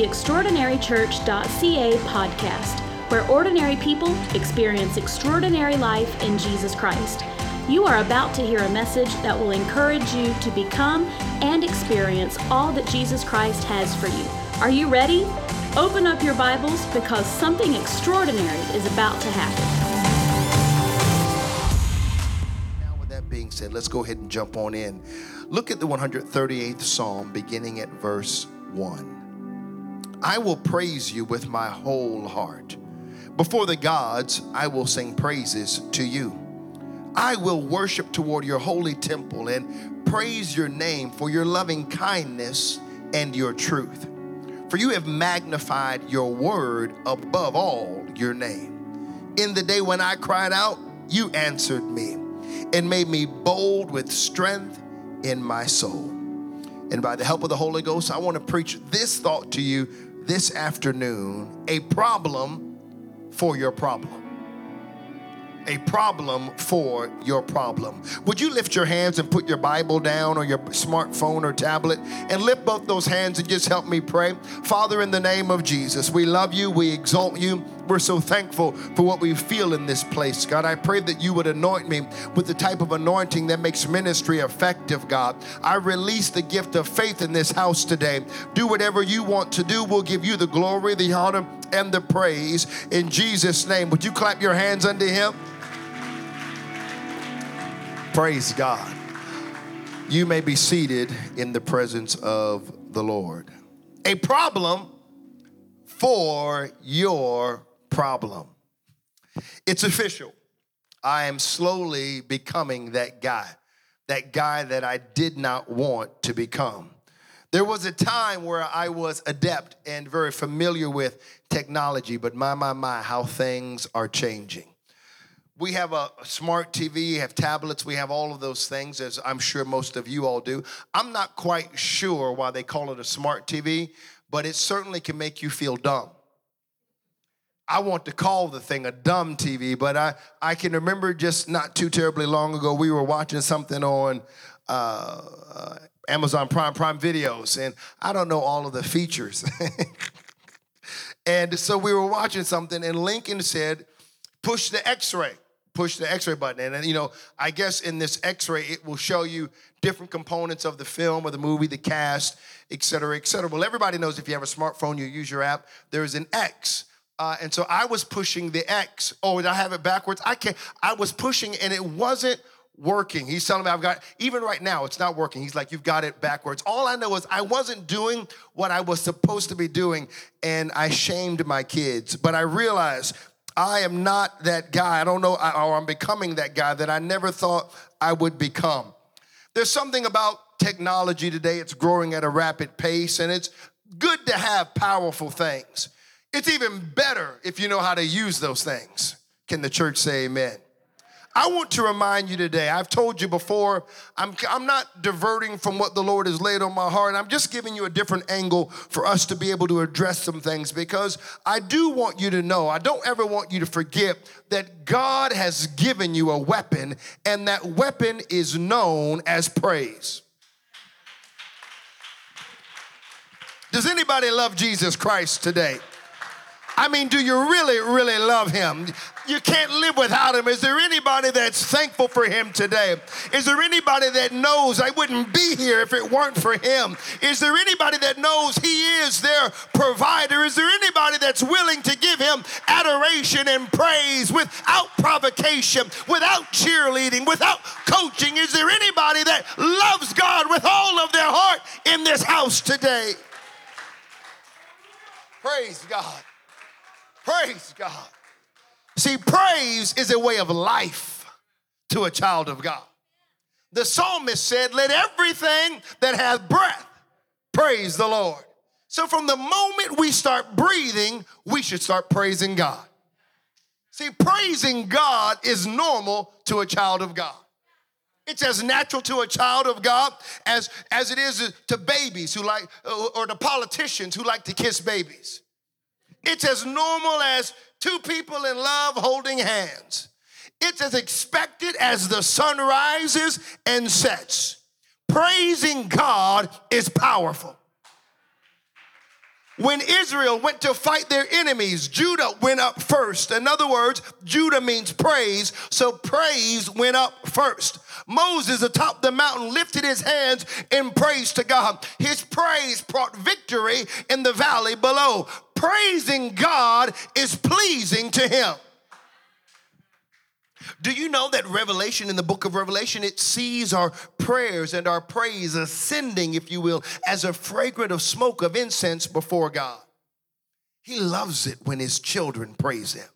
the extraordinarychurch.ca podcast, where ordinary people experience extraordinary life in Jesus Christ. You are about to hear a message that will encourage you to become and experience all that Jesus Christ has for you. Are you ready? Open up your Bibles because something extraordinary is about to happen. Now, with that being said, let's go ahead and jump on in. Look at the 138th Psalm, beginning at verse 1. I will praise you with my whole heart. Before the gods, I will sing praises to you. I will worship toward your holy temple and praise your name for your loving kindness and your truth. For you have magnified your word above all your name. In the day when I cried out, you answered me and made me bold with strength in my soul. And by the help of the Holy Ghost, I want to preach this thought to you this afternoon a problem for your problem a problem for your problem. Would you lift your hands and put your Bible down or your smartphone or tablet and lift both those hands and just help me pray? Father, in the name of Jesus, we love you, we exalt you. We're so thankful for what we feel in this place, God. I pray that you would anoint me with the type of anointing that makes ministry effective, God. I release the gift of faith in this house today. Do whatever you want to do. We'll give you the glory, the honor, and the praise in Jesus' name. Would you clap your hands unto him? Praise God. You may be seated in the presence of the Lord. A problem for your problem. It's official. I am slowly becoming that guy, that guy that I did not want to become. There was a time where I was adept and very familiar with technology, but my, my, my, how things are changing we have a smart TV, we have tablets, we have all of those things, as I'm sure most of you all do. I'm not quite sure why they call it a smart TV, but it certainly can make you feel dumb. I want to call the thing a dumb TV, but I, I can remember just not too terribly long ago, we were watching something on uh, Amazon Prime, Prime Videos, and I don't know all of the features. and so we were watching something, and Lincoln said, push the x ray push the x-ray button. And, and you know i guess in this x-ray it will show you different components of the film or the movie the cast et cetera et cetera. Well everybody knows if you have a smartphone you use your app there's an x. Uh, and so i was pushing the x. Oh did i have it backwards. I can't i was pushing and it wasn't working he's telling me i've got even right now it's not working he's like you've got it backwards all i know is i wasn't doing what i was supposed to be doing and i shamed my kids but i realized I am not that guy. I don't know, or I'm becoming that guy that I never thought I would become. There's something about technology today, it's growing at a rapid pace, and it's good to have powerful things. It's even better if you know how to use those things. Can the church say amen? I want to remind you today, I've told you before, I'm, I'm not diverting from what the Lord has laid on my heart. I'm just giving you a different angle for us to be able to address some things because I do want you to know, I don't ever want you to forget that God has given you a weapon, and that weapon is known as praise. Does anybody love Jesus Christ today? I mean, do you really, really love him? You can't live without him. Is there anybody that's thankful for him today? Is there anybody that knows I wouldn't be here if it weren't for him? Is there anybody that knows he is their provider? Is there anybody that's willing to give him adoration and praise without provocation, without cheerleading, without coaching? Is there anybody that loves God with all of their heart in this house today? Praise God. Praise God. See, praise is a way of life to a child of God. The psalmist said, Let everything that hath breath praise the Lord. So, from the moment we start breathing, we should start praising God. See, praising God is normal to a child of God. It's as natural to a child of God as, as it is to babies who like, or to politicians who like to kiss babies. It's as normal as two people in love holding hands. It's as expected as the sun rises and sets. Praising God is powerful. When Israel went to fight their enemies, Judah went up first. In other words, Judah means praise, so praise went up first. Moses atop the mountain lifted his hands in praise to God. His praise brought victory in the valley below. Praising God is pleasing to him. Do you know that Revelation, in the book of Revelation, it sees our prayers and our praise ascending, if you will, as a fragrant of smoke of incense before God? He loves it when his children praise him.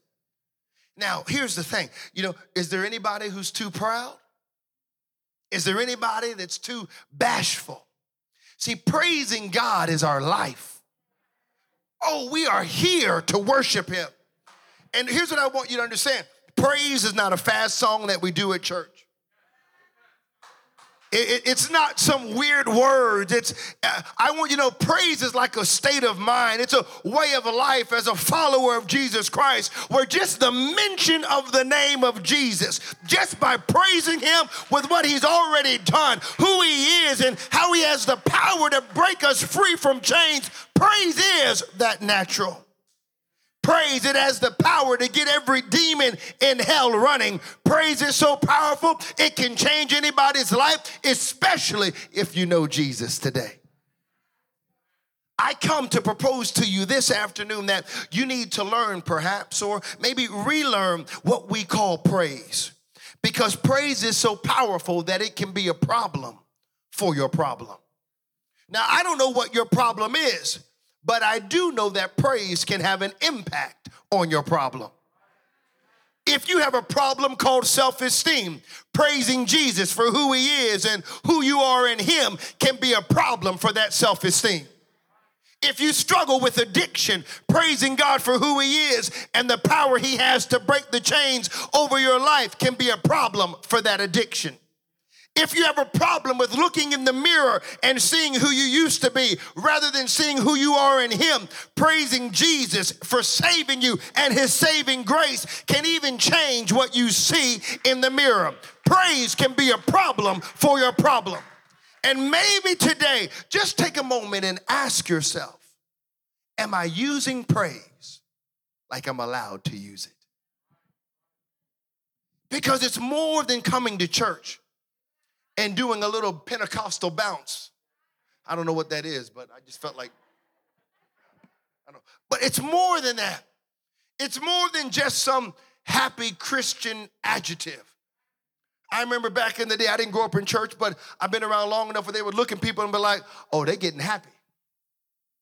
Now, here's the thing you know, is there anybody who's too proud? Is there anybody that's too bashful? See, praising God is our life. Oh, we are here to worship him. And here's what I want you to understand Praise is not a fast song that we do at church. It, it's not some weird words. It's uh, I want you to know praise is like a state of mind. It's a way of life as a follower of Jesus Christ, where just the mention of the name of Jesus, just by praising Him with what He's already done, who He is, and how He has the power to break us free from chains, praise is that natural. Praise, it has the power to get every demon in hell running. Praise is so powerful, it can change anybody's life, especially if you know Jesus today. I come to propose to you this afternoon that you need to learn, perhaps, or maybe relearn what we call praise. Because praise is so powerful that it can be a problem for your problem. Now, I don't know what your problem is, but I do know that praise can have an impact on your problem. If you have a problem called self esteem, praising Jesus for who he is and who you are in him can be a problem for that self esteem. If you struggle with addiction, praising God for who He is and the power He has to break the chains over your life can be a problem for that addiction. If you have a problem with looking in the mirror and seeing who you used to be rather than seeing who you are in Him, praising Jesus for saving you and His saving grace can even change what you see in the mirror. Praise can be a problem for your problem. And maybe today, just take a moment and ask yourself Am I using praise like I'm allowed to use it? Because it's more than coming to church and doing a little Pentecostal bounce. I don't know what that is, but I just felt like, I don't. But it's more than that. It's more than just some happy Christian adjective. I remember back in the day, I didn't grow up in church, but I've been around long enough where they would look at people and be like, oh, they're getting happy.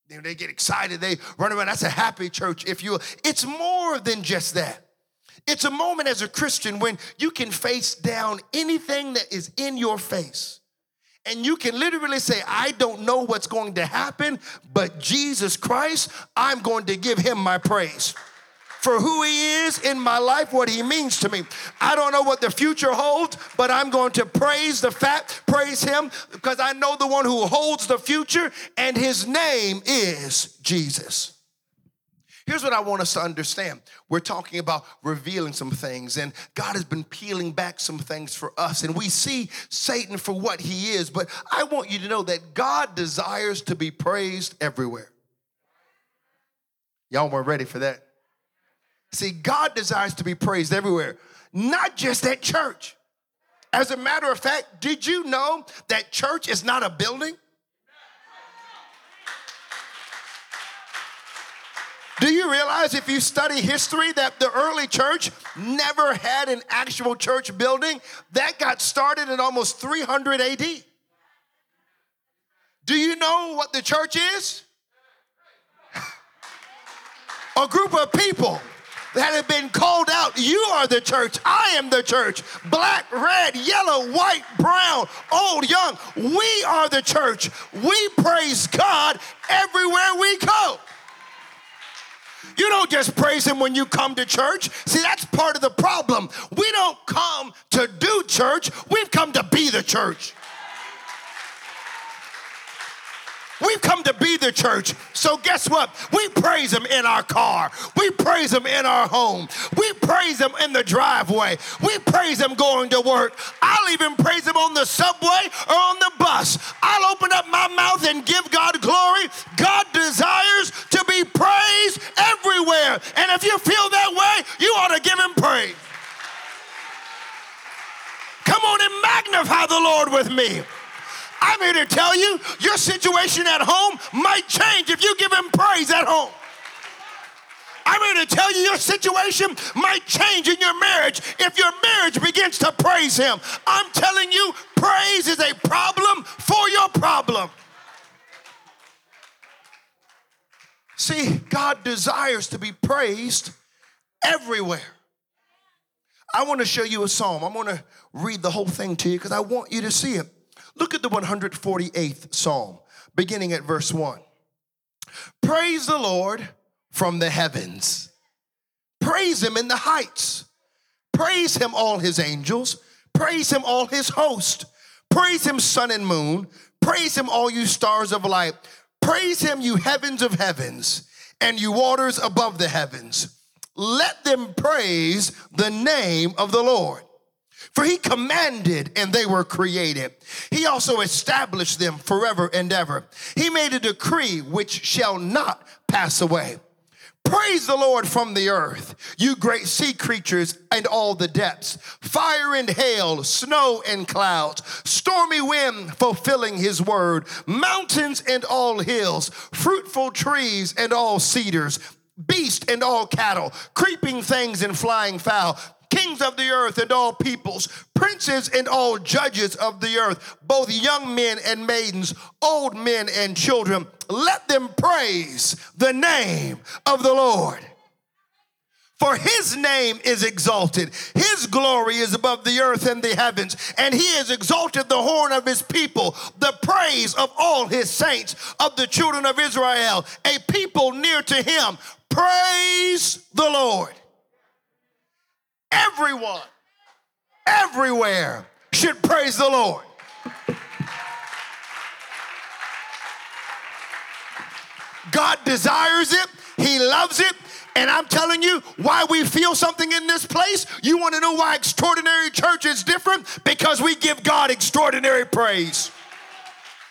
They, they get excited, they run around. That's a happy church, if you will. It's more than just that. It's a moment as a Christian when you can face down anything that is in your face. And you can literally say, I don't know what's going to happen, but Jesus Christ, I'm going to give him my praise for who he is in my life, what he means to me. I don't know what the future holds, but I'm going to praise the fact, praise him, because I know the one who holds the future, and his name is Jesus. Here's what I want us to understand. We're talking about revealing some things, and God has been peeling back some things for us, and we see Satan for what he is. But I want you to know that God desires to be praised everywhere. Y'all weren't ready for that. See, God desires to be praised everywhere, not just at church. As a matter of fact, did you know that church is not a building? Do you realize if you study history that the early church never had an actual church building? That got started in almost 300 AD. Do you know what the church is? A group of people that have been called out. You are the church. I am the church. Black, red, yellow, white, brown, old, young. We are the church. We praise God everywhere we go. You don't just praise Him when you come to church. See, that's part of the problem. We don't come to do church, we've come to be the church. We've come to be the church. So guess what? We praise him in our car. We praise him in our home. We praise him in the driveway. We praise him going to work. I'll even praise him on the subway or on the bus. I'll open up my mouth and give God glory. God desires to be praised everywhere. And if you feel that way, you ought to give him praise. Come on and magnify the Lord with me. I'm here to tell you your situation at home might change if you give him praise at home. I'm here to tell you your situation might change in your marriage if your marriage begins to praise Him. I'm telling you, praise is a problem for your problem. See, God desires to be praised everywhere. I want to show you a psalm. I'm going to read the whole thing to you because I want you to see it. Look at the 148th psalm, beginning at verse 1. Praise the Lord from the heavens. Praise him in the heights. Praise him, all his angels. Praise him, all his host. Praise him, sun and moon. Praise him, all you stars of light. Praise him, you heavens of heavens, and you waters above the heavens. Let them praise the name of the Lord. For he commanded and they were created. He also established them forever and ever. He made a decree which shall not pass away. Praise the Lord from the earth, you great sea creatures and all the depths, fire and hail, snow and clouds, stormy wind fulfilling his word, mountains and all hills, fruitful trees and all cedars, beast and all cattle, creeping things and flying fowl kings of the earth and all peoples, princes and all judges of the earth, both young men and maidens, old men and children, let them praise the name of the Lord. For his name is exalted. His glory is above the earth and the heavens. And he has exalted the horn of his people, the praise of all his saints, of the children of Israel, a people near to him. Praise the Lord. Everyone, everywhere should praise the Lord. God desires it, He loves it. And I'm telling you why we feel something in this place. You want to know why extraordinary church is different? Because we give God extraordinary praise.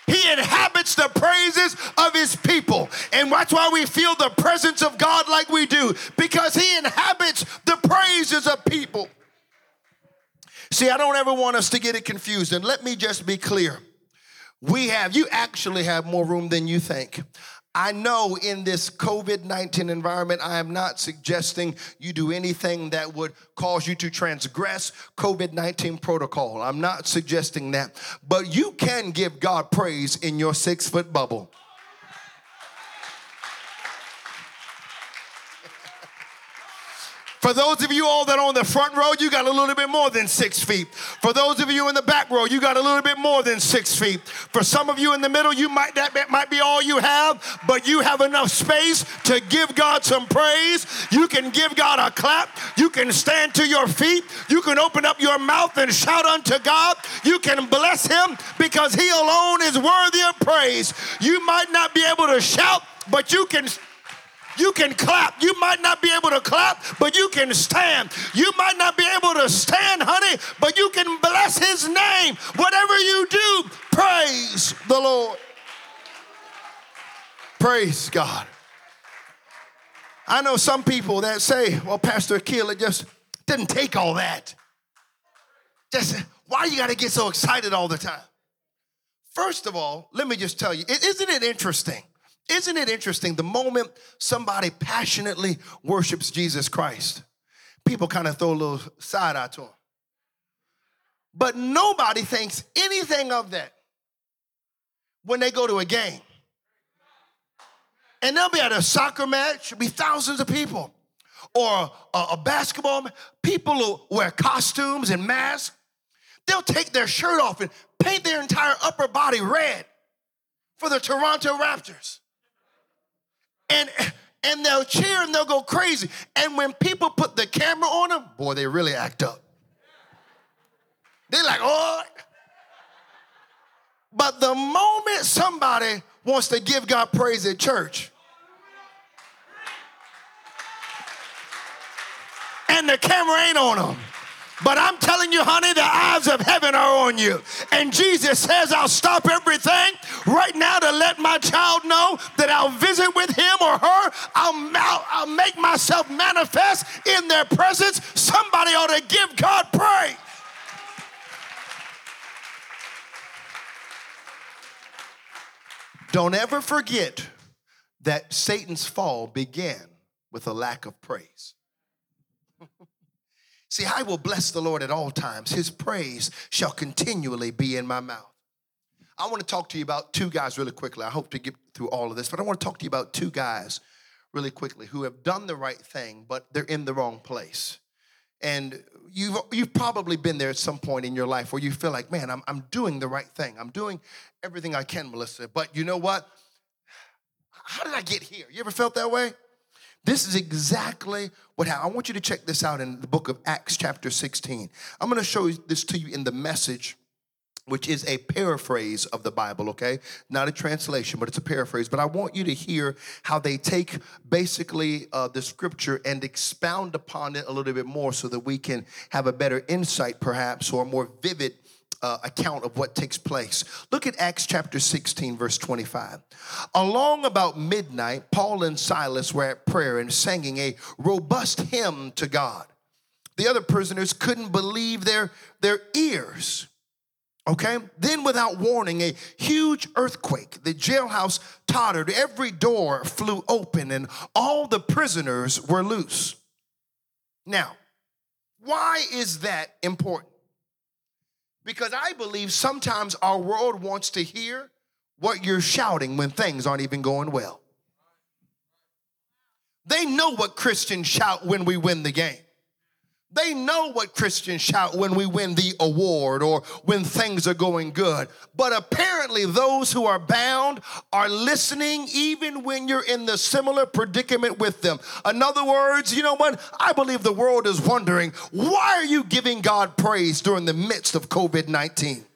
He inhabits the praises of his people. And that's why we feel the presence of God like we do, because See, I don't ever want us to get it confused. And let me just be clear. We have, you actually have more room than you think. I know in this COVID 19 environment, I am not suggesting you do anything that would cause you to transgress COVID 19 protocol. I'm not suggesting that. But you can give God praise in your six foot bubble. For those of you all that are on the front row, you got a little bit more than six feet. For those of you in the back row, you got a little bit more than six feet. For some of you in the middle, you might that might be all you have, but you have enough space to give God some praise. You can give God a clap. You can stand to your feet. You can open up your mouth and shout unto God. You can bless Him because He alone is worthy of praise. You might not be able to shout, but you can you can clap. You might not be able to clap, but you can stand. You might not be able to stand, honey, but you can bless his name. Whatever you do, praise the Lord. Praise God. I know some people that say, well, Pastor Keel, it just didn't take all that. Just why you got to get so excited all the time? First of all, let me just tell you, isn't it interesting? Isn't it interesting? The moment somebody passionately worships Jesus Christ, people kind of throw a little side eye to him. But nobody thinks anything of that when they go to a game. And they'll be at a soccer match, be thousands of people. Or a, a basketball, people will wear costumes and masks. They'll take their shirt off and paint their entire upper body red for the Toronto Raptors and and they'll cheer and they'll go crazy. And when people put the camera on them, boy, they really act up. They're like, oh. But the moment somebody wants to give God praise at church, and the camera ain't on them, But I'm telling you, honey, the eyes of heaven are on you. And Jesus says, I'll stop everything right now to let my child know that I'll visit with him or her. I'll, I'll, I'll make myself manifest in their presence. Somebody ought to give God praise. Don't ever forget that Satan's fall began with a lack of praise. See, I will bless the Lord at all times. His praise shall continually be in my mouth. I want to talk to you about two guys really quickly. I hope to get through all of this, but I want to talk to you about two guys really quickly who have done the right thing, but they're in the wrong place. And you've, you've probably been there at some point in your life where you feel like, man, I'm, I'm doing the right thing. I'm doing everything I can, Melissa. But you know what? How did I get here? You ever felt that way? This is exactly what happened. I want you to check this out in the book of Acts, chapter 16. I'm going to show this to you in the message, which is a paraphrase of the Bible, okay? Not a translation, but it's a paraphrase. But I want you to hear how they take basically uh, the scripture and expound upon it a little bit more so that we can have a better insight, perhaps, or a more vivid uh, account of what takes place. Look at Acts chapter 16, verse 25. Along about midnight, Paul and Silas were at prayer and singing a robust hymn to God. The other prisoners couldn't believe their, their ears. Okay? Then, without warning, a huge earthquake. The jailhouse tottered, every door flew open, and all the prisoners were loose. Now, why is that important? Because I believe sometimes our world wants to hear what you're shouting when things aren't even going well. They know what Christians shout when we win the game. They know what Christians shout when we win the award or when things are going good. But apparently, those who are bound are listening even when you're in the similar predicament with them. In other words, you know what? I believe the world is wondering why are you giving God praise during the midst of COVID 19?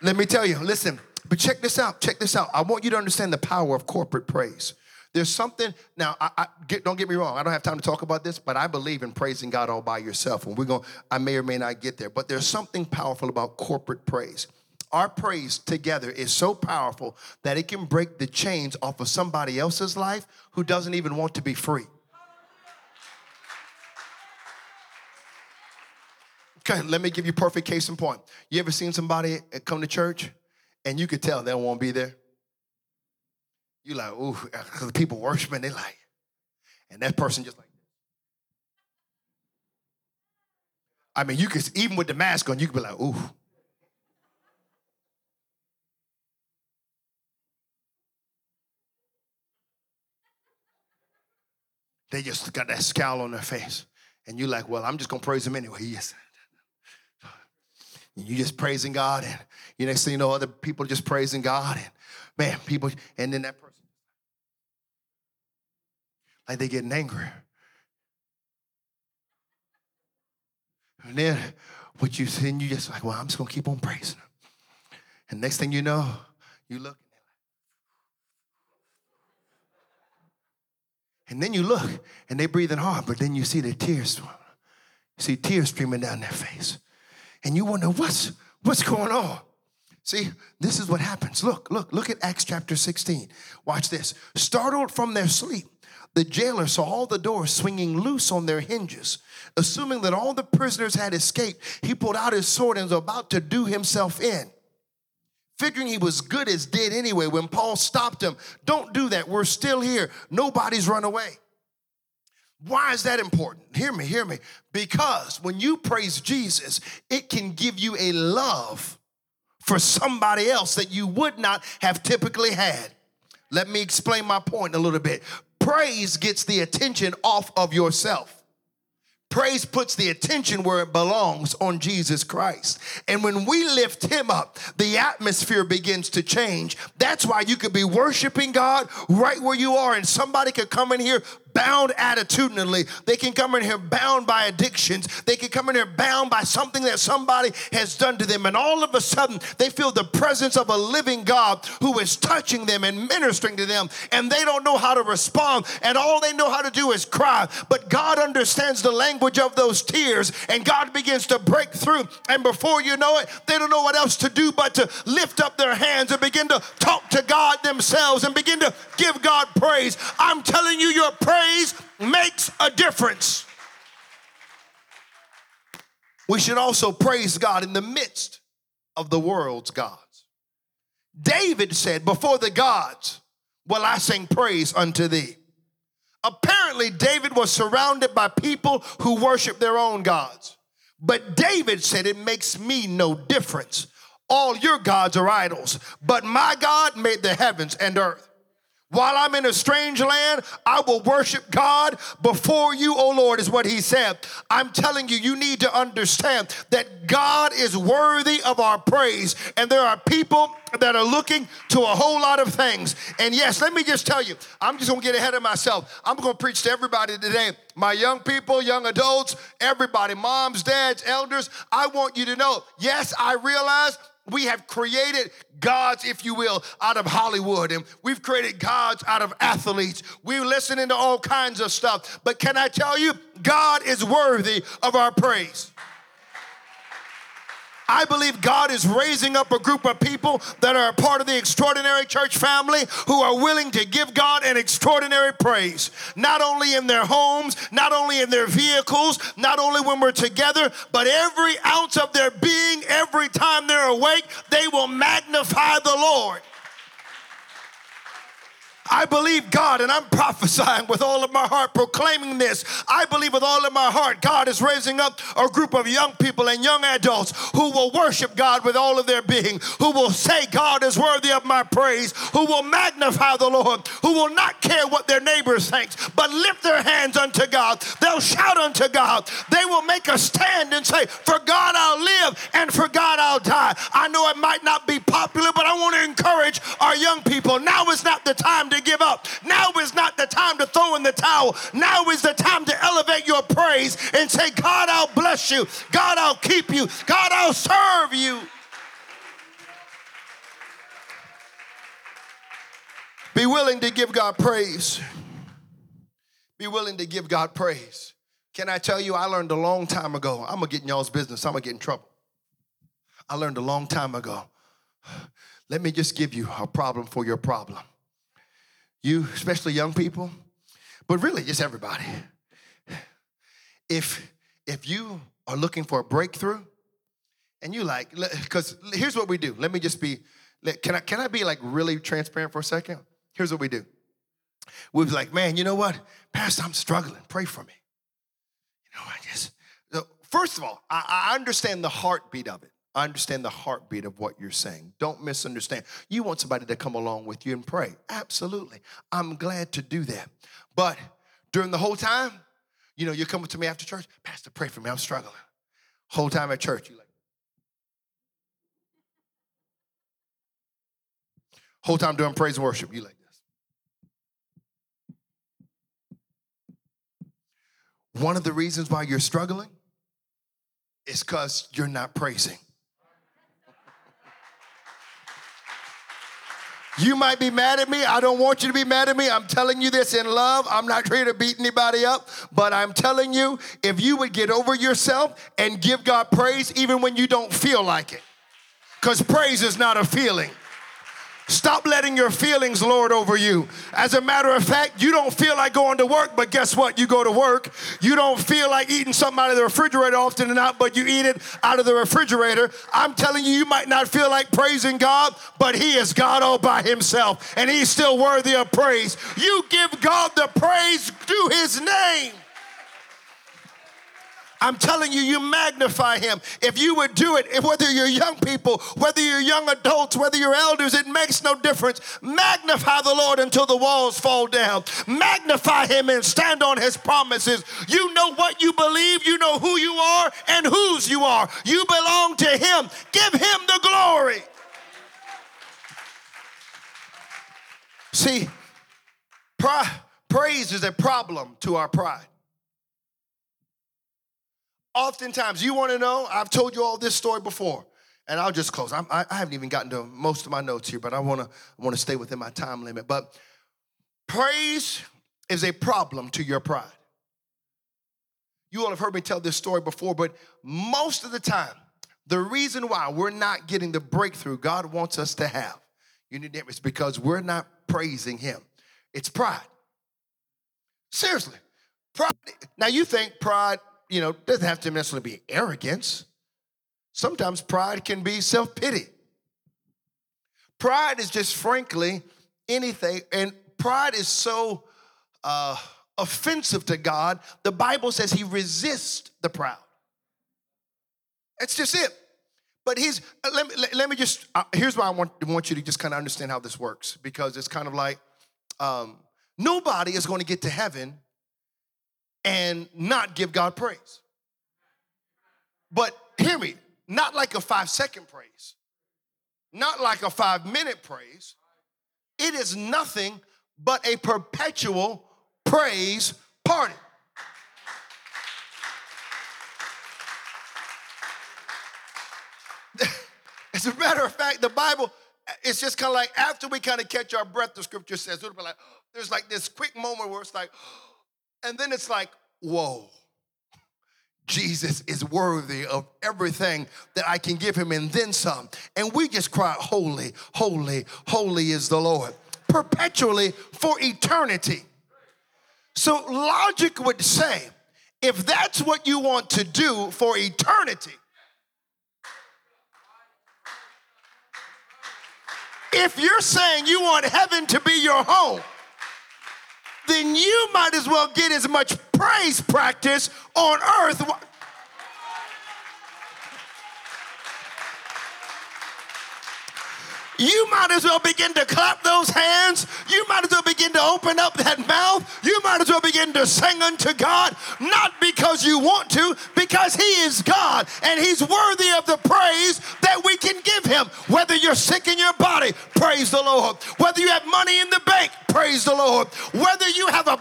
Let me tell you, listen, but check this out. Check this out. I want you to understand the power of corporate praise. There's something now. I, I get, don't get me wrong. I don't have time to talk about this, but I believe in praising God all by yourself. And we're going. I may or may not get there, but there's something powerful about corporate praise. Our praise together is so powerful that it can break the chains off of somebody else's life who doesn't even want to be free. Okay, let me give you perfect case in point. You ever seen somebody come to church and you could tell they to be there? You like, ooh, because the people worshiping, they like, and that person just like. I mean, you could even with the mask on, you could be like, ooh. They just got that scowl on their face. And you're like, well, I'm just gonna praise him anyway. Yes. You just praising God, and you next thing you know, other people just praising God, and man, people, and then that person like they getting angry. And then what you see, you just like, well, I'm just gonna keep on praising him. And next thing you know, you look and then you look and they're breathing hard, but then you see the tears. You see tears streaming down their face. And you wonder, what's what's going on? See, this is what happens. Look, look, look at Acts chapter 16. Watch this. Startled from their sleep, the jailer saw all the doors swinging loose on their hinges. Assuming that all the prisoners had escaped, he pulled out his sword and was about to do himself in. Figuring he was good as dead anyway, when Paul stopped him, don't do that. We're still here. Nobody's run away. Why is that important? Hear me, hear me. Because when you praise Jesus, it can give you a love for somebody else that you would not have typically had. Let me explain my point a little bit. Praise gets the attention off of yourself. Praise puts the attention where it belongs on Jesus Christ. And when we lift him up, the atmosphere begins to change. That's why you could be worshiping God right where you are, and somebody could come in here bound attitudinally. They can come in here bound by addictions. They can come in here bound by something that somebody has done to them. And all of a sudden, they feel the presence of a living God who is touching them and ministering to them. And they don't know how to respond. And all they know how to do is cry. But God understands the language of those tears. And God begins to break through. And before you know it, they don't know what else to do but to lift up their hands and begin to talk to God themselves and begin to give God praise. I'm telling you, your praise makes a difference. We should also praise God in the midst of the world's gods. David said, Before the gods will I sing praise unto thee. Apparently, David was surrounded by people who worship their own gods. But David said, It makes me no difference. All your gods are idols, but my God made the heavens and earth. While I'm in a strange land, I will worship God before you, O Lord, is what he said. I'm telling you, you need to understand that God is worthy of our praise. And there are people that are looking to a whole lot of things. And yes, let me just tell you, I'm just gonna get ahead of myself. I'm gonna preach to everybody today. My young people, young adults, everybody, moms, dads, elders, I want you to know, yes, I realize we have created gods, if you will, out of Hollywood, and we've created gods out of athletes. We're listening to all kinds of stuff. But can I tell you, God is worthy of our praise. I believe God is raising up a group of people that are a part of the extraordinary church family who are willing to give God an extraordinary praise. Not only in their homes, not only in their vehicles, not only when we're together, but every ounce of their being, every time they're awake, they will magnify the Lord. I believe God, and I'm prophesying with all of my heart, proclaiming this. I believe with all of my heart, God is raising up a group of young people and young adults who will worship God with all of their being, who will say, God is worthy of my praise, who will magnify the Lord, who will not care what their neighbors think, but lift their hands unto God. They'll shout unto God. They will make a stand and say, For God I'll live, and for God I'll die. I know it might not be popular, but I want to encourage our young people. Now is not the time to to give up. Now is not the time to throw in the towel. Now is the time to elevate your praise and say, God, I'll bless you. God, I'll keep you. God, I'll serve you. Be willing to give God praise. Be willing to give God praise. Can I tell you, I learned a long time ago. I'm gonna get in y'all's business, I'm gonna get in trouble. I learned a long time ago. Let me just give you a problem for your problem you, especially young people, but really just everybody. If if you are looking for a breakthrough, and you like, because here's what we do. Let me just be. Can I can I be like really transparent for a second? Here's what we do. We was like, man, you know what, Pastor, I'm struggling. Pray for me. You know, I just. First of all, I, I understand the heartbeat of it. I understand the heartbeat of what you're saying. Don't misunderstand. You want somebody to come along with you and pray. Absolutely. I'm glad to do that. But during the whole time, you know, you're coming to me after church, Pastor, pray for me. I'm struggling. Whole time at church, you like, whole time doing praise and worship, you like this. One of the reasons why you're struggling is because you're not praising. You might be mad at me. I don't want you to be mad at me. I'm telling you this in love. I'm not trying to beat anybody up, but I'm telling you, if you would get over yourself and give God praise even when you don't feel like it, because praise is not a feeling. Stop letting your feelings lord over you. As a matter of fact, you don't feel like going to work, but guess what? You go to work. You don't feel like eating something out of the refrigerator often enough, but you eat it out of the refrigerator. I'm telling you, you might not feel like praising God, but He is God all by Himself, and He's still worthy of praise. You give God the praise to His name. I'm telling you, you magnify him. If you would do it, whether you're young people, whether you're young adults, whether you're elders, it makes no difference. Magnify the Lord until the walls fall down. Magnify him and stand on his promises. You know what you believe, you know who you are and whose you are. You belong to him. Give him the glory. See, Praise is a problem to our pride. Oftentimes, you want to know, I've told you all this story before, and I'll just close. I'm, I, I haven't even gotten to most of my notes here, but I want to want to stay within my time limit. But praise is a problem to your pride. You all have heard me tell this story before, but most of the time, the reason why we're not getting the breakthrough God wants us to have, you need it's because we're not praising Him. It's pride. Seriously. Pride. Now you think pride, you know, doesn't have to necessarily be arrogance. Sometimes pride can be self-pity. Pride is just frankly anything, and pride is so uh, offensive to God. The Bible says He resists the proud. That's just it. But he's uh, let me let me just uh, here's why I want want you to just kind of understand how this works because it's kind of like um, nobody is going to get to heaven and not give God praise. But hear me, not like a five second praise, not like a five minute praise. It is nothing but a perpetual praise party. As a matter of fact, the Bible, it's just kind of like after we kind of catch our breath, the scripture says, it'll be like, there's like this quick moment where it's like, and then it's like, whoa. Jesus is worthy of everything that I can give him and then some. And we just cry, Holy, holy, holy is the Lord, perpetually for eternity. So logic would say, if that's what you want to do for eternity, if you're saying you want heaven to be your home, then you might as well get as much praise practice on earth. You might as well begin to clap those hands. You might as well begin to open up that mouth. You might as well begin to sing unto God, not because you want to, because He is God and He's worthy of the praise that we can give Him. Whether you're sick in your body, praise the Lord. Whether you have money in the bank, praise the Lord. Whether you have a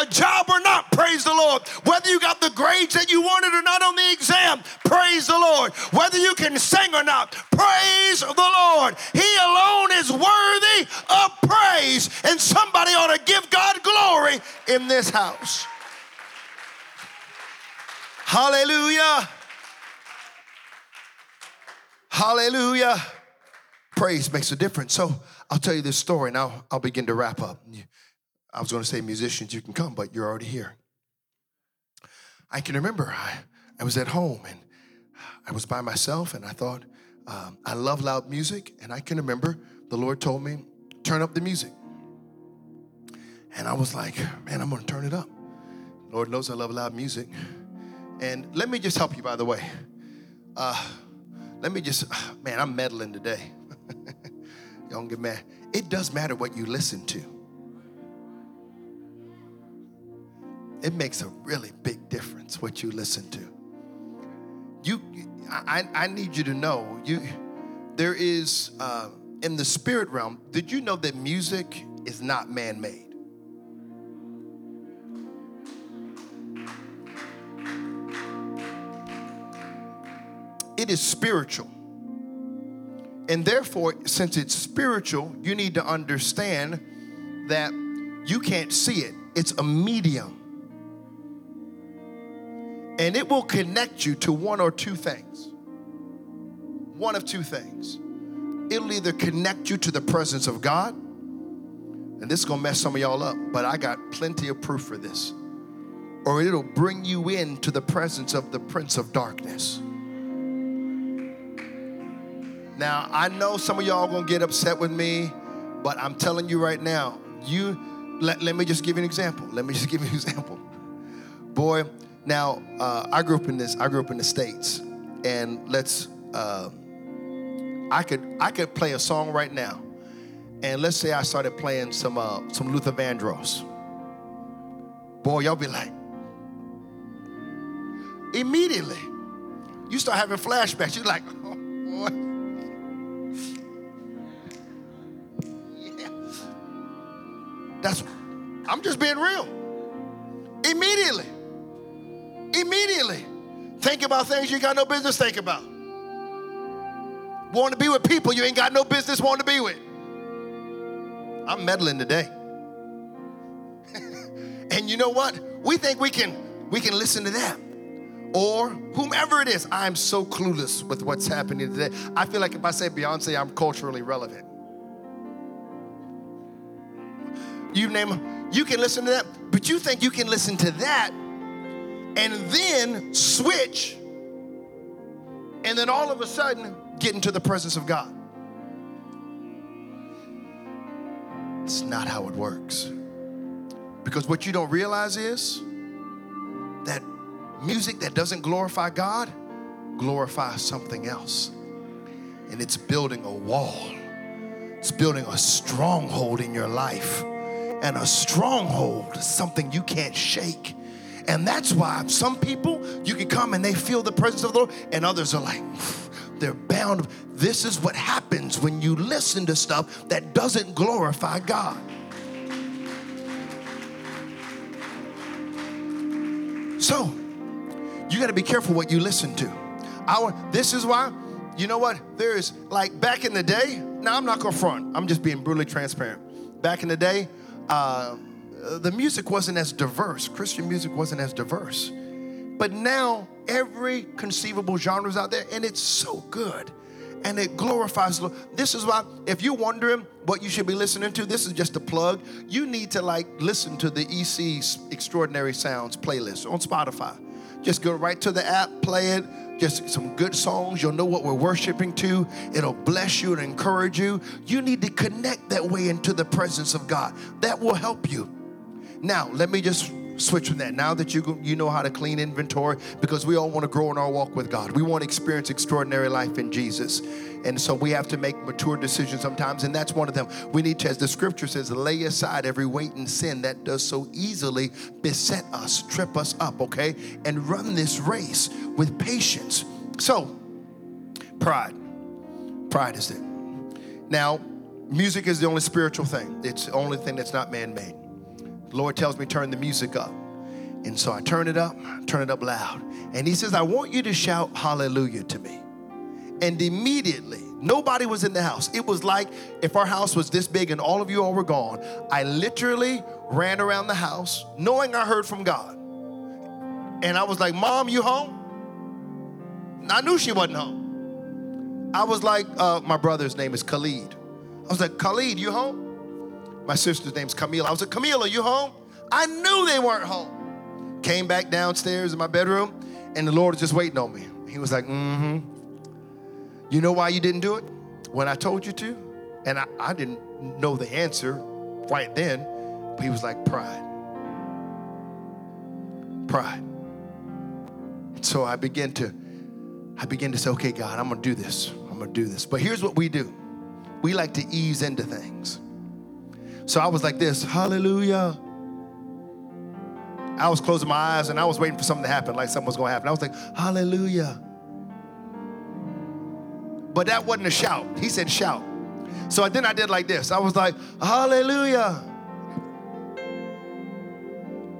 a job or not, praise the Lord. Whether you got the grades that you wanted or not on the exam, praise the Lord. Whether you can sing or not, praise the Lord. He alone is worthy of praise, and somebody ought to give God glory in this house. Hallelujah. Hallelujah. Praise makes a difference. So I'll tell you this story and I'll, I'll begin to wrap up. I was going to say, musicians, you can come, but you're already here. I can remember I, I was at home and I was by myself and I thought, um, I love loud music. And I can remember the Lord told me, turn up the music. And I was like, man, I'm going to turn it up. Lord knows I love loud music. And let me just help you, by the way. Uh, let me just, man, I'm meddling today. don't get mad. It does matter what you listen to. It makes a really big difference what you listen to. You, I, I need you to know you. There is uh, in the spirit realm. Did you know that music is not man-made? It is spiritual. And therefore, since it's spiritual, you need to understand that you can't see it. It's a medium and it will connect you to one or two things. One of two things. It'll either connect you to the presence of God, and this is gonna mess some of y'all up, but I got plenty of proof for this. Or it'll bring you into the presence of the Prince of Darkness. Now, I know some of y'all gonna get upset with me, but I'm telling you right now, you let, let me just give you an example. Let me just give you an example. Boy, now, uh, I grew up in this. I grew up in the states, and let's. Uh, I could I could play a song right now, and let's say I started playing some uh, some Luther Vandross. Boy, y'all be like, immediately, you start having flashbacks. You're like, oh boy. That's I'm just being real. Immediately. Immediately. Think about things you got no business think about. Want to be with people you ain't got no business wanting to be with. I'm meddling today. and you know what? We think we can we can listen to that. Or whomever it is, I'm so clueless with what's happening today. I feel like if I say Beyonce, I'm culturally relevant. You name them, you can listen to that, but you think you can listen to that and then switch, and then all of a sudden get into the presence of God. It's not how it works. Because what you don't realize is that music that doesn't glorify God glorifies something else. And it's building a wall, it's building a stronghold in your life. And a stronghold is something you can't shake. And that's why some people, you can come and they feel the presence of the Lord, and others are like, they're bound. This is what happens when you listen to stuff that doesn't glorify God. So, you got to be careful what you listen to. Our, this is why, you know what? There's like back in the day, now I'm not to front, I'm just being brutally transparent. Back in the day, uh, the music wasn't as diverse, Christian music wasn't as diverse. But now, every conceivable genre is out there, and it's so good. And it glorifies the Lord. This is why, if you're wondering what you should be listening to, this is just a plug. You need to like listen to the EC's Extraordinary Sounds playlist on Spotify. Just go right to the app, play it. Just some good songs. You'll know what we're worshiping to. It'll bless you and encourage you. You need to connect that way into the presence of God. That will help you. Now, let me just switch from that. Now that you you know how to clean inventory, because we all want to grow in our walk with God. We want to experience extraordinary life in Jesus, and so we have to make mature decisions sometimes, and that's one of them. We need to, as the Scripture says, lay aside every weight and sin that does so easily beset us, trip us up. Okay, and run this race with patience. So, pride, pride is it. Now, music is the only spiritual thing. It's the only thing that's not man-made. Lord tells me turn the music up. And so I turn it up, turn it up loud. And he says, I want you to shout hallelujah to me. And immediately, nobody was in the house. It was like if our house was this big and all of you all were gone. I literally ran around the house knowing I heard from God. And I was like, Mom, you home? I knew she wasn't home. I was like, uh, my brother's name is Khalid. I was like, Khalid, you home? My sister's name's Camila. I was like, Camila, you home? I knew they weren't home. Came back downstairs in my bedroom, and the Lord was just waiting on me. He was like, mm hmm. You know why you didn't do it? When I told you to? And I, I didn't know the answer right then, but he was like, pride. Pride. And so I began to, I began to say, okay, God, I'm gonna do this. I'm gonna do this. But here's what we do. We like to ease into things. So I was like this, hallelujah. I was closing my eyes and I was waiting for something to happen, like something was gonna happen. I was like, hallelujah. But that wasn't a shout. He said shout. So then I did like this. I was like, hallelujah.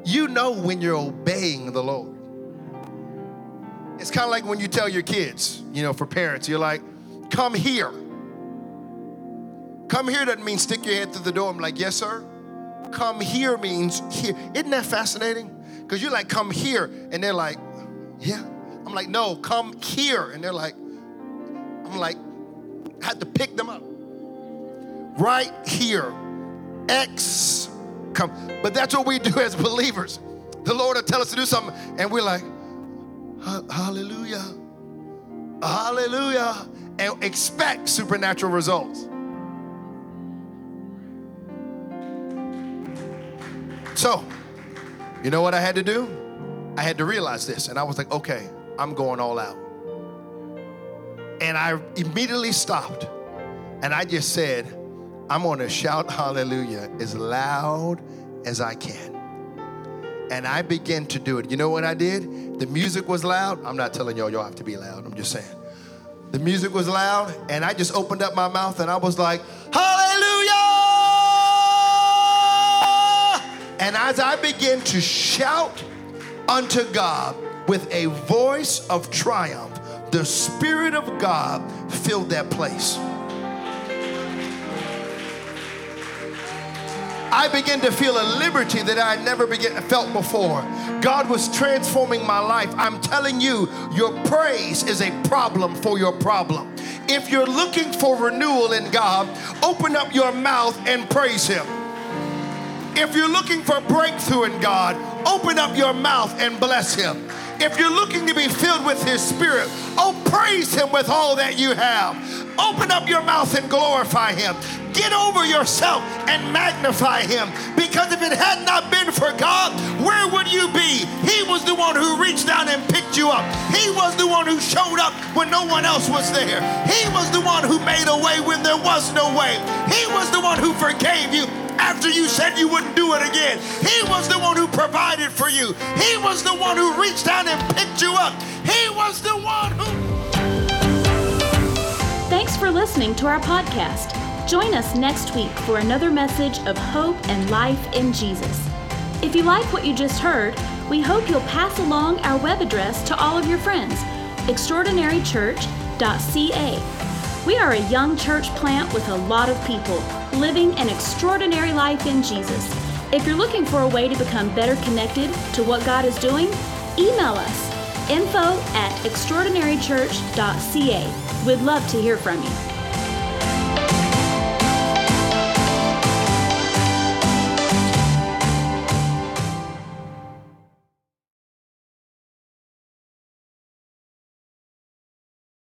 You know when you're obeying the Lord. It's kind of like when you tell your kids, you know, for parents, you're like, come here. Come here doesn't mean stick your head through the door. I'm like, yes, sir. Come here means here. Isn't that fascinating? Because you're like, come here. And they're like, yeah. I'm like, no, come here. And they're like, I'm like, I had to pick them up. Right here. X. Come. But that's what we do as believers. The Lord will tell us to do something, and we're like, hallelujah. Hallelujah. And expect supernatural results. So, you know what I had to do? I had to realize this, and I was like, okay, I'm going all out. And I immediately stopped, and I just said, I'm gonna shout hallelujah as loud as I can. And I began to do it. You know what I did? The music was loud. I'm not telling y'all, y'all have to be loud. I'm just saying. The music was loud, and I just opened up my mouth and I was like, Hallelujah! And as I began to shout unto God with a voice of triumph, the Spirit of God filled that place. I began to feel a liberty that I had never felt before. God was transforming my life. I'm telling you, your praise is a problem for your problem. If you're looking for renewal in God, open up your mouth and praise Him. If you're looking for breakthrough in God, open up your mouth and bless Him. If you're looking to be filled with His Spirit, oh, praise Him with all that you have. Open up your mouth and glorify Him. Get over yourself and magnify Him. Because if it had not been for God, where would you be? He was the one who reached down and picked you up. He was the one who showed up when no one else was there. He was the one who made a way when there was no way. He was the one who forgave you after you said you wouldn't do it again. He was the one who provided for you. He was the one who reached down and picked you up. He was the one who. Thanks for listening to our podcast. Join us next week for another message of hope and life in Jesus. If you like what you just heard, we hope you'll pass along our web address to all of your friends extraordinarychurch.ca. We are a young church plant with a lot of people living an extraordinary life in Jesus. If you're looking for a way to become better connected to what God is doing, email us info at extraordinarychurch.ca. We'd love to hear from you.